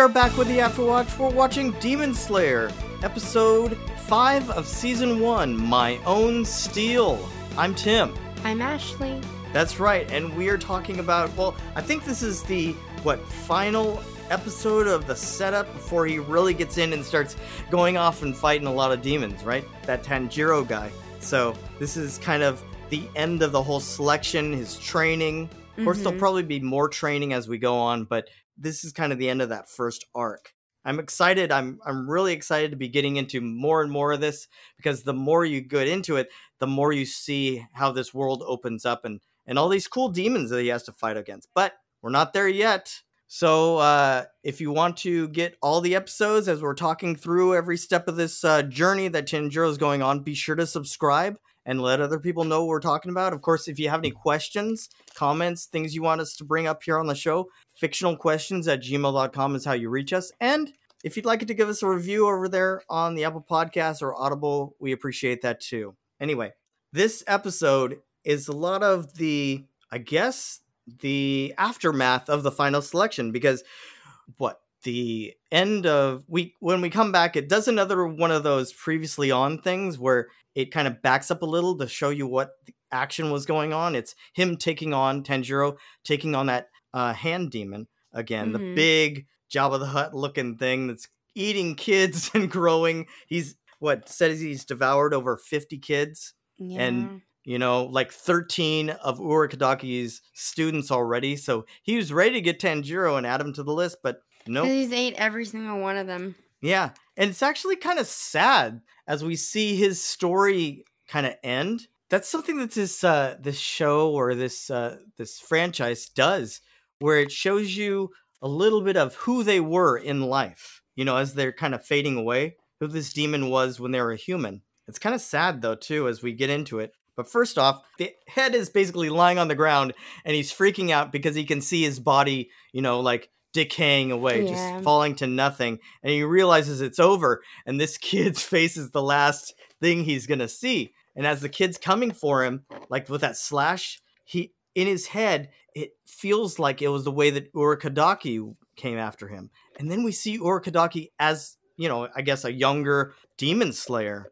are back with the Afterwatch. We're watching Demon Slayer, episode 5 of season 1, My Own Steel. I'm Tim. I'm Ashley. That's right, and we are talking about, well, I think this is the, what, final episode of the setup before he really gets in and starts going off and fighting a lot of demons, right? That Tanjiro guy. So, this is kind of the end of the whole selection, his training. Of course, there'll Mhm. probably be more training as we go on, but this is kind of the end of that first arc. I'm excited. I'm I'm really excited to be getting into more and more of this because the more you get into it, the more you see how this world opens up and and all these cool demons that he has to fight against. But we're not there yet. So uh, if you want to get all the episodes as we're talking through every step of this uh, journey that Tanjiro is going on, be sure to subscribe and let other people know what we're talking about. Of course, if you have any questions, comments, things you want us to bring up here on the show, fictionalquestions at gmail.com is how you reach us. And if you'd like to give us a review over there on the Apple Podcast or Audible, we appreciate that too. Anyway, this episode is a lot of the, I guess, the aftermath of the final selection because what the end of we when we come back it does another one of those previously on things where it kind of backs up a little to show you what the action was going on it's him taking on Tanjiro taking on that uh, hand demon again the Mhm. big Jabba the Hutt looking thing that's eating kids and growing he's what says he's devoured over 50 kids Yeah. And- you know, like 13 of Urokodaki's students already. So he was ready to get Tanjiro and add him to the list, but nope. He's ate every single one of them. Yeah. And it's actually kind of sad as we see his story kind of end. That's something that this uh this show or this uh this franchise does where it shows you a little bit of who they were in life, you know, as they're kind of fading away, who this demon was when they were a human. It's kind of sad though too as we get into it. But first off, the head is basically lying on the ground and he's freaking out because he can see his body, you know, like decaying away, Yeah. just falling to nothing. And he realizes it's over and this kid's face is the last thing he's going to see. And as the kid's coming for him, like with that slash, he in his head, it feels like it was the way that Urokodaki came after him. And then we see Urokodaki as, you know, I guess a younger demon slayer.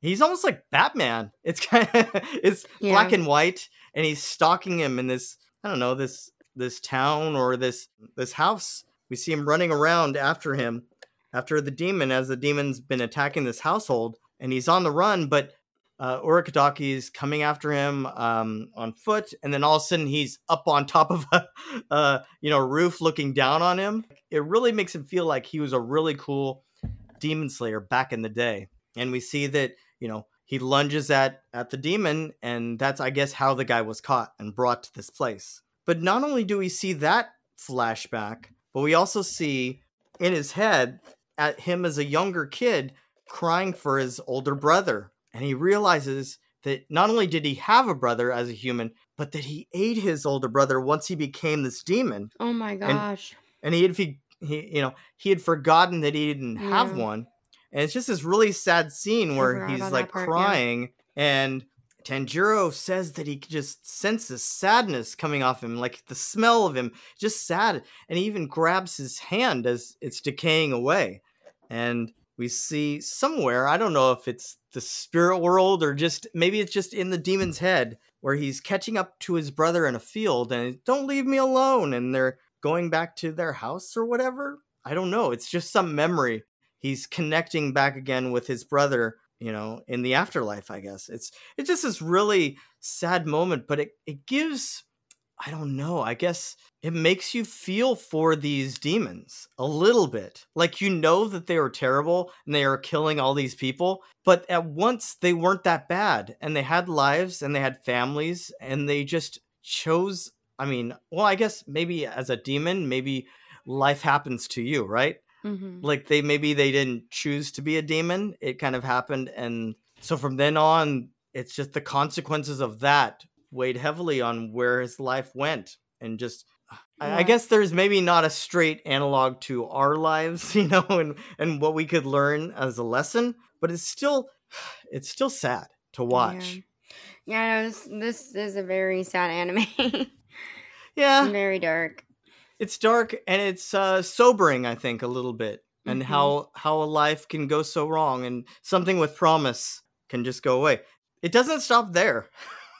He's almost like Batman. It's kind of it's black and white and he's stalking him in this I don't know, this this town or this this house. We see him running around after him after the demon as the demon's been attacking this household and he's on the run but uh, Urokodaki's coming after him um, on foot, and then all of a sudden he's up on top of a, you know, roof looking down on him. It really makes him feel like he was a really cool demon slayer back in the day. And we see that, you know, he lunges at at the demon, and that's I guess how the guy was caught and brought to this place. But not only do we see that flashback, but we also see in his head at him as a younger kid crying for his older brother. And he realizes that not only did he have a brother as a human, but that he ate his older brother once he became this demon. Oh my gosh. And he had he, he you know, he had forgotten that he didn't have one. And it's just this really sad scene where he's like part, yeah. crying and Tanjiro says that he just senses sadness coming off him, like the smell of him, just sad. And he even grabs his hand as it's decaying away. And we see somewhere, I don't know if it's the spirit world or just maybe it's just in the demon's head, where he's catching up to his brother in a field and don't leave me alone. And they're going back to their house or whatever. I don't know. It's just some memory. He's connecting back again with his brother, you know, in the afterlife, I guess. It's it's just this really sad moment, but it, it gives I don't know, I guess it makes you feel for these demons a little bit. Like you know that they are terrible and they are killing all these people, but at once they weren't that bad and they had lives and they had families and they just chose I mean, well, I guess maybe as a demon, maybe life happens to you, right? Hmm like they maybe they didn't choose to be a demon it kind of happened and so from then on it's just the consequences of that weighed heavily on where his life went and just I, I guess there's maybe not a straight analog to our lives you know and and what we could learn as a lesson but it's still it's still sad to watch. Yeah, no, this, this is a very sad anime. yeah, very dark. It's dark and it's uh, sobering. I think a little bit, and Mhm. how how a life can go so wrong, and something with promise can just go away. It doesn't stop there,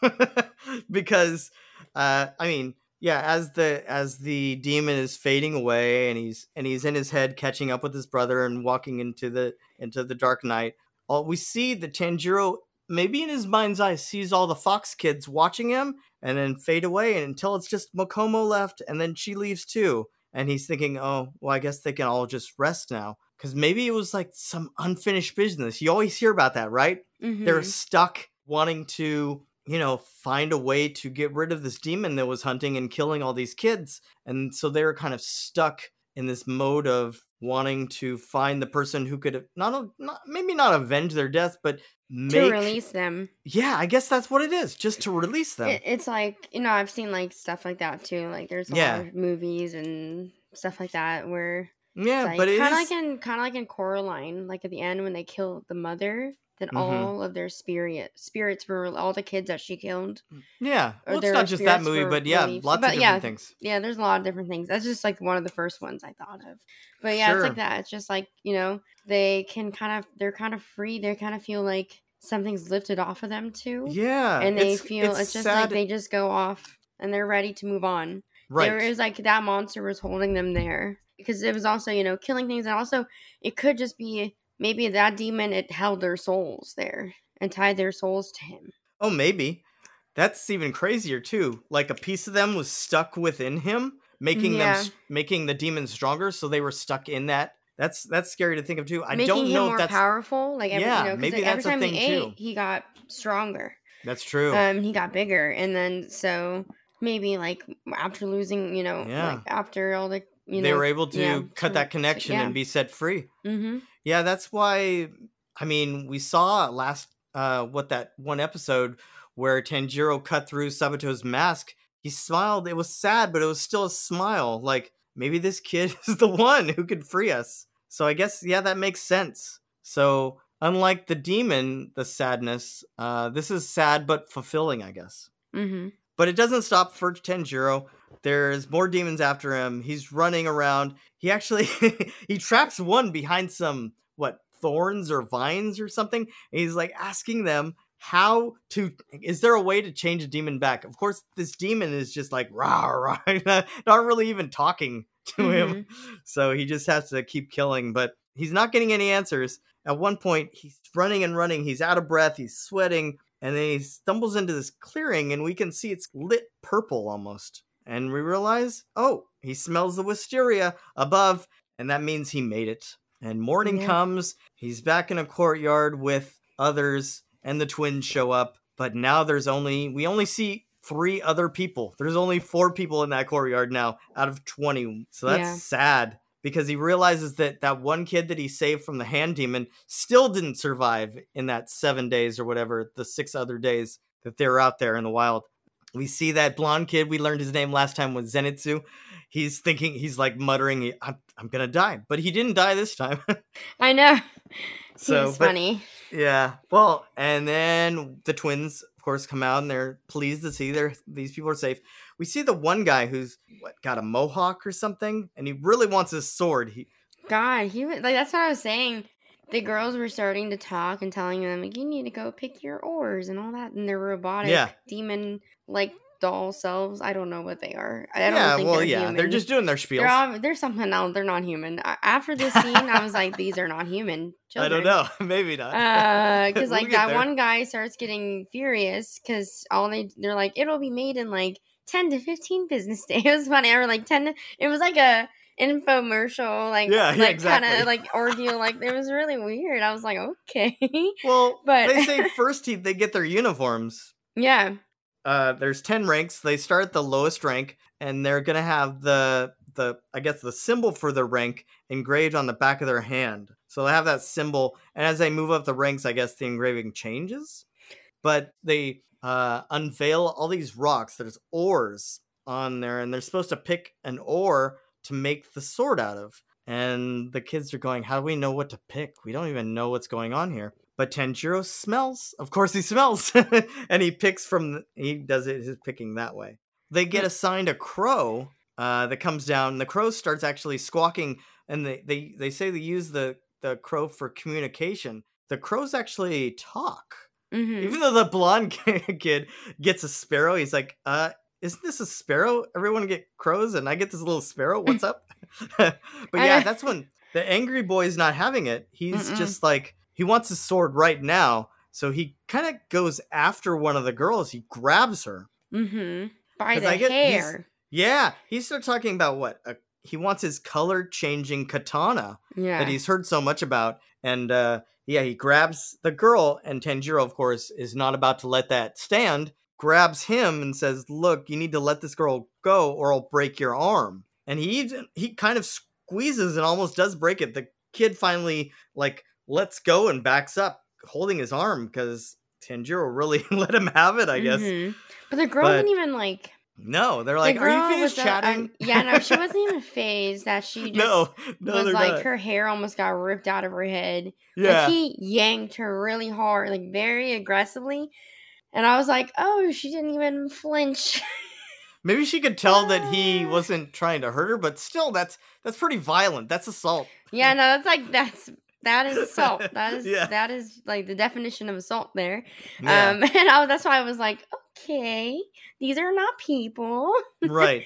because uh, I mean, yeah, as the as the demon is fading away, and he's and he's in his head catching up with his brother and walking into the into the dark night. All we see the Tanjiro maybe in his mind's eye sees all the Fox kids watching him and then fade away until it's just Makomo left and then she leaves too. And he's thinking, oh, well, I guess they can all just rest now. Because maybe it was like some unfinished business. You always hear about that, right? They're Mhm. stuck wanting to, you know, find a way to get rid of this demon that was hunting and killing all these kids. And so they were kind of stuck in this mode of wanting to find the person who could not, not maybe not avenge their death, but make to release them. yeah, I guess that's what it is, just to release them. It, it's like you know I've seen like stuff like that too. Like there's a Yeah. lot of movies and stuff like that where yeah, it's but kind of like in kind of like in Coraline, like at the end when they kill the mother, then Mhm. all of their spirit spirits were all the kids that she killed. yeah. Well, it's not just that movie, but yeah, lots But of different yeah, things. Yeah, there's a lot of different things. That's just like one of the first ones I thought of. But yeah, it's like that. It's just like, you know, they can kind of they're kind of free. They kind of feel like something's lifted off of them too. Yeah, and they it's, feel it's, just like they just go off and they're ready to move on. right. There is like that monster was holding them there because it was also, you know, killing things and also it could just be maybe that demon it held their souls there and tied their souls to him. Oh, maybe. That's even crazier too. Like a piece of them was stuck within him, making them Yeah. s- making the demon stronger, so they were stuck in that. That's that's scary to think of too. I Making don't know if that's powerful. Like every, Yeah, you know, maybe like, every that's a time thing, he too. ate, he got stronger. that's true. Um, he got bigger, and then so maybe like after losing, you know, Yeah. like after all the, you know, they were able to yeah, cut that connection yeah. and be set free. Mm-hmm. Yeah, that's why. I mean, we saw last uh what that one episode where Tanjiro cut through Sabito's mask. He smiled. It was sad, but it was still a smile. Like maybe this kid is the one who could free us. So I guess yeah, that makes sense. So unlike the demon, the sadness, uh, this is sad but fulfilling, I guess. Mm-hmm. But it doesn't stop for Tanjiro. There's more demons after him. He's running around. He actually he traps one behind some what thorns or vines or something. And he's like asking them how to is there a way to change a demon back? Of course, this demon is just like rah rah, not not really even talking to him. Mm-hmm. So he just has to keep killing, but he's not getting any answers. At one point, he's running and running. He's out of breath. He's sweating. And then he stumbles into this clearing, and we can see it's lit purple almost. And we realize, oh, he smells the wisteria above, and that means he made it. And morning Yeah. comes. He's back in a courtyard with others, and the twins show up. But now there's only, we only see three other people. There's only four people in that courtyard now out of 20. So that's Yeah. sad because he realizes that that one kid that he saved from the hand demon still didn't survive in that seven days or whatever, the six other days that they were out there in the wild. We see that blonde kid. We learned his name last time was Zenitsu. He's thinking, he's like muttering, I'm, I'm gonna die. But he didn't die this time. I know. so, but- funny. yeah. Well, and then the twins, of course, come out and they're pleased to see they're, these people are safe. We see the one guy who's what got a mohawk or something, and he really wants his sword. He God, he like that's what I was saying. The girls were starting to talk and telling them like you need to go pick your oars and all that, and they're robotic Yeah. demon like doll selves. I don't know what they are. I don't yeah, think well, they're yeah, human. they're just doing their spiels. They're, they're something else. They're not human. After this scene, I was like, these are not human. children. I don't know, maybe not. Uh, because We'll like that there. one guy starts getting furious because all they they're like it'll be made in like 10 to 15 business days it was funny or like 10 to, it was like a infomercial like Yeah, yeah, like exactly. kind of like ordeal like it was really weird i was like okay Well, But- they say first he, they get their uniforms. yeah Uh, there's ten ranks. They start at the lowest rank, and they're gonna have the the I guess the symbol for the rank engraved on the back of their hand. So they have that symbol, and as they move up the ranks, I guess the engraving changes. But they uh, unveil all these rocks. There's ores on there, and they're supposed to pick an ore to make the sword out of. And the kids are going, How do we know what to pick? We don't even know what's going on here. But Tanjiro smells. Of course, he smells. and he picks from, the, he does it, his picking that way. They get assigned a crow uh, that comes down. The crow starts actually squawking, and they they they say they use the the crow for communication. The crows actually talk. Mhm. Even though the blonde kid gets a sparrow, he's like, uh, isn't this a sparrow? Everyone get crows and I get this little sparrow. What's up? but yeah, that's when the angry boy's not having it. He's Mm-mm. just like, he wants his sword right now. So he kind of goes after one of the girls. He grabs her. Mhm. By the get- he's- hair. Yeah, he starts talking about what? A, he wants his color changing katana Yeah. that he's heard so much about. And uh, yeah, he grabs the girl, and Tanjiro, of course, is not about to let that stand. Grabs him and says, "Look, you need to let this girl go, or I'll break your arm." And he even he kind of squeezes and almost does break it. The kid finally like lets go and backs up, holding his arm because Tanjiro really let him have it. I guess. Mhm. But the girl But- didn't even like. No, they're like, the "Are you finished uh, chatting?" um, yeah, no, she wasn't even phased. That she just no, no, was like not. her hair almost got ripped out of her head. yeah, Like he yanked her really hard, like very aggressively. And I was like, oh, she didn't even flinch. Maybe she could tell that he Ah. wasn't trying to hurt her, but still, that's that's pretty violent. That's assault. yeah, no, that's like that's that is assault. That is Yeah. that is like the definition of assault there. Yeah, Um, and I, that's why I was like, okay, these are not people. right.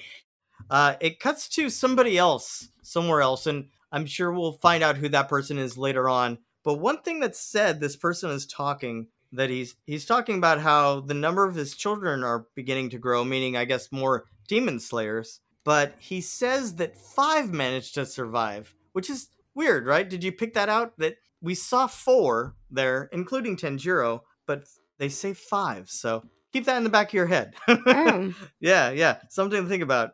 Uh, it cuts to somebody else somewhere else, and I'm sure we'll find out who that person is later on. But one thing that's said, this person is talking that he's he's talking about how the number of his children are beginning to grow, meaning I guess more demon slayers. But he says that five managed to survive, which is weird, right? Did you pick that out? That we saw four there, including Tanjiro, but they say five. So keep that in the back of your head. Oh. yeah, yeah, something to think about.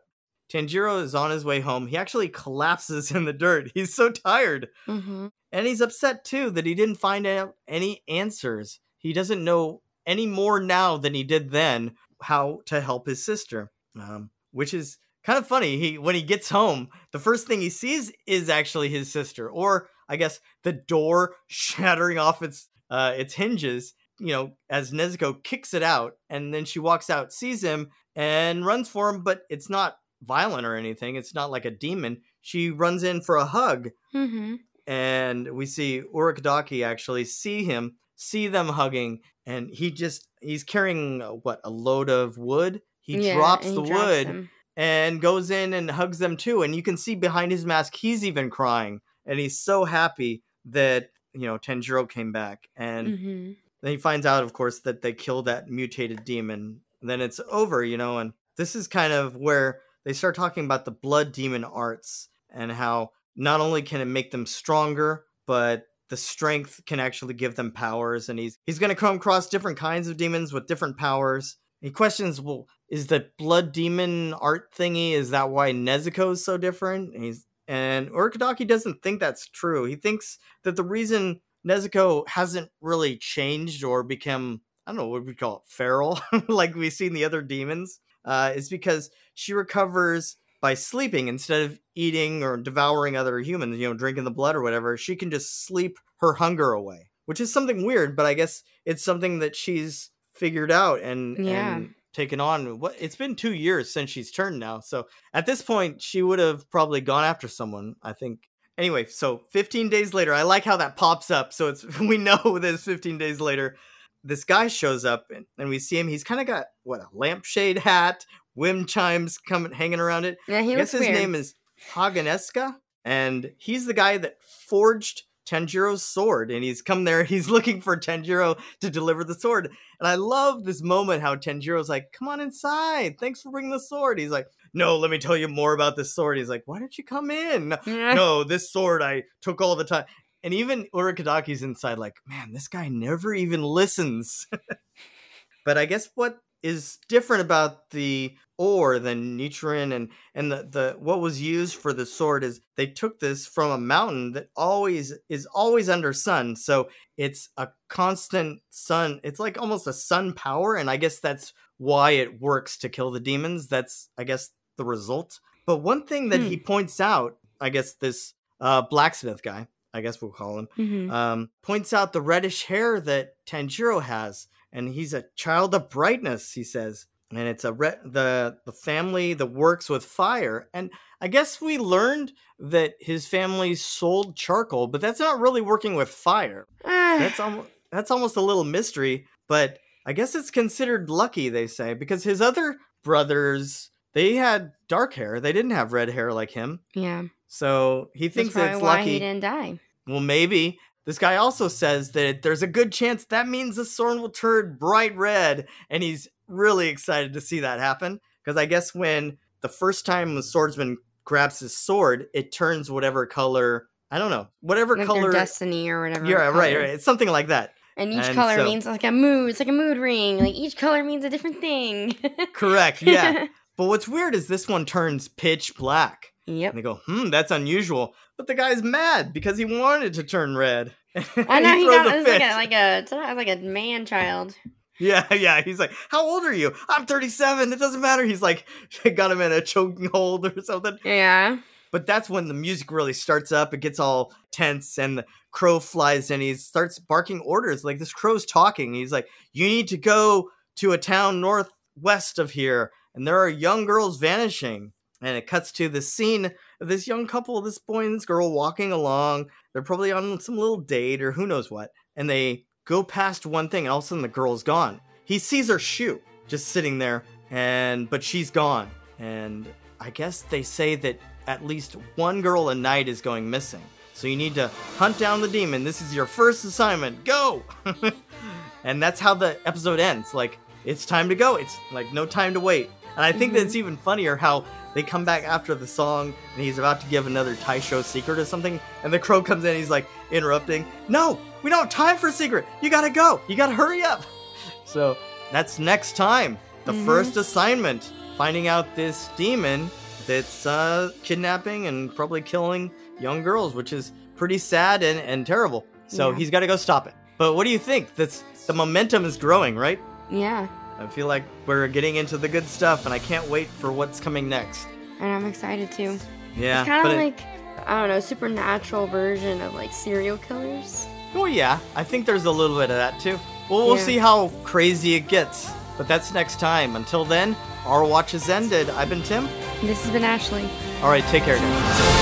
Tanjiro is on his way home. He actually collapses in the dirt. He's so tired. hmm And he's upset too that he didn't find out any answers. He doesn't know any more now than he did then how to help his sister. Um, which is kind of funny. He when he gets home, the first thing he sees is actually his sister, or I guess the door shattering off its uh, its hinges. You know, as Nezuko kicks it out, and then she walks out, sees him, and runs for him. But it's not violent or anything. It's not like a demon. She runs in for a hug, hmm and we see Urokodaki actually see him, see them hugging, and he just he's carrying uh, what a load of wood. He drops the wood and goes in and hugs them too, and you can see behind his mask he's even crying, and he's so happy that you know Tanjiro came back, and hmm then he finds out, of course, that they killed that mutated demon. Then it's over, you know, and this is kind of where they start talking about the blood demon arts and how not only can it make them stronger, but the strength can actually give them powers. And he's he's gonna come across different kinds of demons with different powers. He questions, well, is the blood demon art thingy? Is that why Nezuko is so different? And he's and Urokodaki doesn't think that's true. He thinks that the reason Nezuko hasn't really changed or become, I don't know, what we call it, feral, like we see in the other demons, uh, is because she recovers by sleeping instead of eating or devouring other humans, you know, drinking the blood or whatever. She can just sleep her hunger away, which is something weird, but I guess it's something that she's figured out and, Yeah. and taken on. What It's been two years since she's turned now. So at this point, she would have probably gone after someone, I think, Anyway, so 15 days later, I like how that pops up. So it's we know that it's 15 days later. This guy shows up and, and we see him. He's kind of got what a lampshade hat, wind chimes coming hanging around it. Yeah, he I guess his weird. name is Haganezuka, and he's the guy that forged Tanjiro's sword. And he's come there. He's looking for Tanjiro to deliver the sword. And I love this moment how Tanjiro's like, "Come on inside. Thanks for bringing the sword." He's like, "No, let me tell you more about this sword." He's like, "Why don't you come in?" Yeah. no, this sword I took all the time. And even Urokodaki's inside, like, man, this guy never even listens. but I guess what is different about the ore than Nichirin and and the, the what was used for the sword is they took this from a mountain that always is always under sun. So it's a constant sun. It's like almost a sun power, and I guess that's why it works to kill the demons. That's I guess the result. But one thing that Hmm. he points out, I guess this uh, blacksmith guy, I guess we'll call him, Mhm. um, points out the reddish hair that Tanjiro has, and he's a child of brightness. He says, and it's a re- the the family that works with fire. And I guess we learned that his family sold charcoal, but that's not really working with fire. That's almost that's almost a little mystery, but I guess it's considered lucky, they say, because his other brothers they had dark hair. They didn't have red hair like him. yeah. So he thinks probably it's why lucky. he didn't die. Well, maybe. This guy also says that there's a good chance that means the sword will turn bright red, and he's really excited to see that happen. Because I guess when the first time the swordsman grabs his sword, it turns whatever color I don't know, whatever Like color. destiny or whatever. yeah, right, right. It's something like that. And each And color so- means like a mood. It's like a mood ring. Like each color means a different thing. Correct. Yeah. but what's weird is this one turns pitch black. Yep. And they go, hmm, that's unusual. But the guy's mad because he wanted to turn red. I know he, throws got like a like a it's like a man child. Yeah, yeah. He's like, How old are you? I'm 37. It doesn't matter. He's like, I got him in a choking hold or something. Yeah. But that's when the music really starts up. It gets all tense, and the crow flies in. He starts barking orders. Like, this crow's talking. He's like, You need to go to a town northwest of here, and there are young girls vanishing. And it cuts to the scene of this young couple, this boy and this girl walking along. They're probably on some little date or who knows what. And they go past one thing, and all of a sudden the girl's gone. He sees her shoe just sitting there, and but she's gone. And I guess they say that at least one girl a night is going missing. So you need to hunt down the demon. This is your first assignment. Go! and that's how the episode ends. Like, it's time to go. It's like no time to wait. And I think that Mhm. it's even funnier how they come back after the song and he's about to give another Taisho secret or something. And the crow comes in, he's like interrupting. No, we don't have time for a secret. You gotta go. You gotta hurry up. So that's next time. The Mhm. first assignment finding out this demon that's uh, kidnapping and probably killing young girls, which is pretty sad and, and terrible. So Yeah. he's got to go stop it. But what do you think? That's the momentum is growing, right? Yeah. I feel like we're getting into the good stuff, and I can't wait for what's coming next. And I'm excited too. Yeah, it's kind of it- like I don't know, supernatural version of like serial killers. oh yeah, I think there's a little bit of that too. Well, we'll Yeah. see how crazy it gets. But that's next time. Until then, our watch is ended. I've been Tim. This has been Ashley. All right, take care. Now.